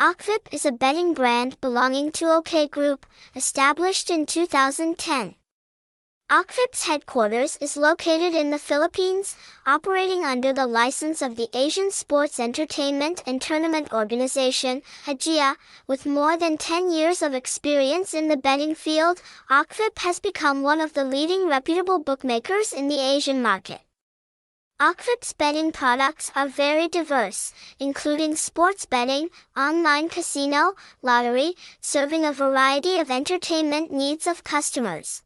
Okvip is a betting brand belonging to OK Group, established in 2010. Okvip's headquarters is located in the Philippines, operating under the license of the Asian Sports Entertainment and Tournament Organization, AGEA. With more than 10 years of experience in the betting field, Okvip has become one of the leading reputable bookmakers in the Asian market. Okvip's betting products are very diverse, including sports betting, online casino, lottery, serving a variety of entertainment needs of customers.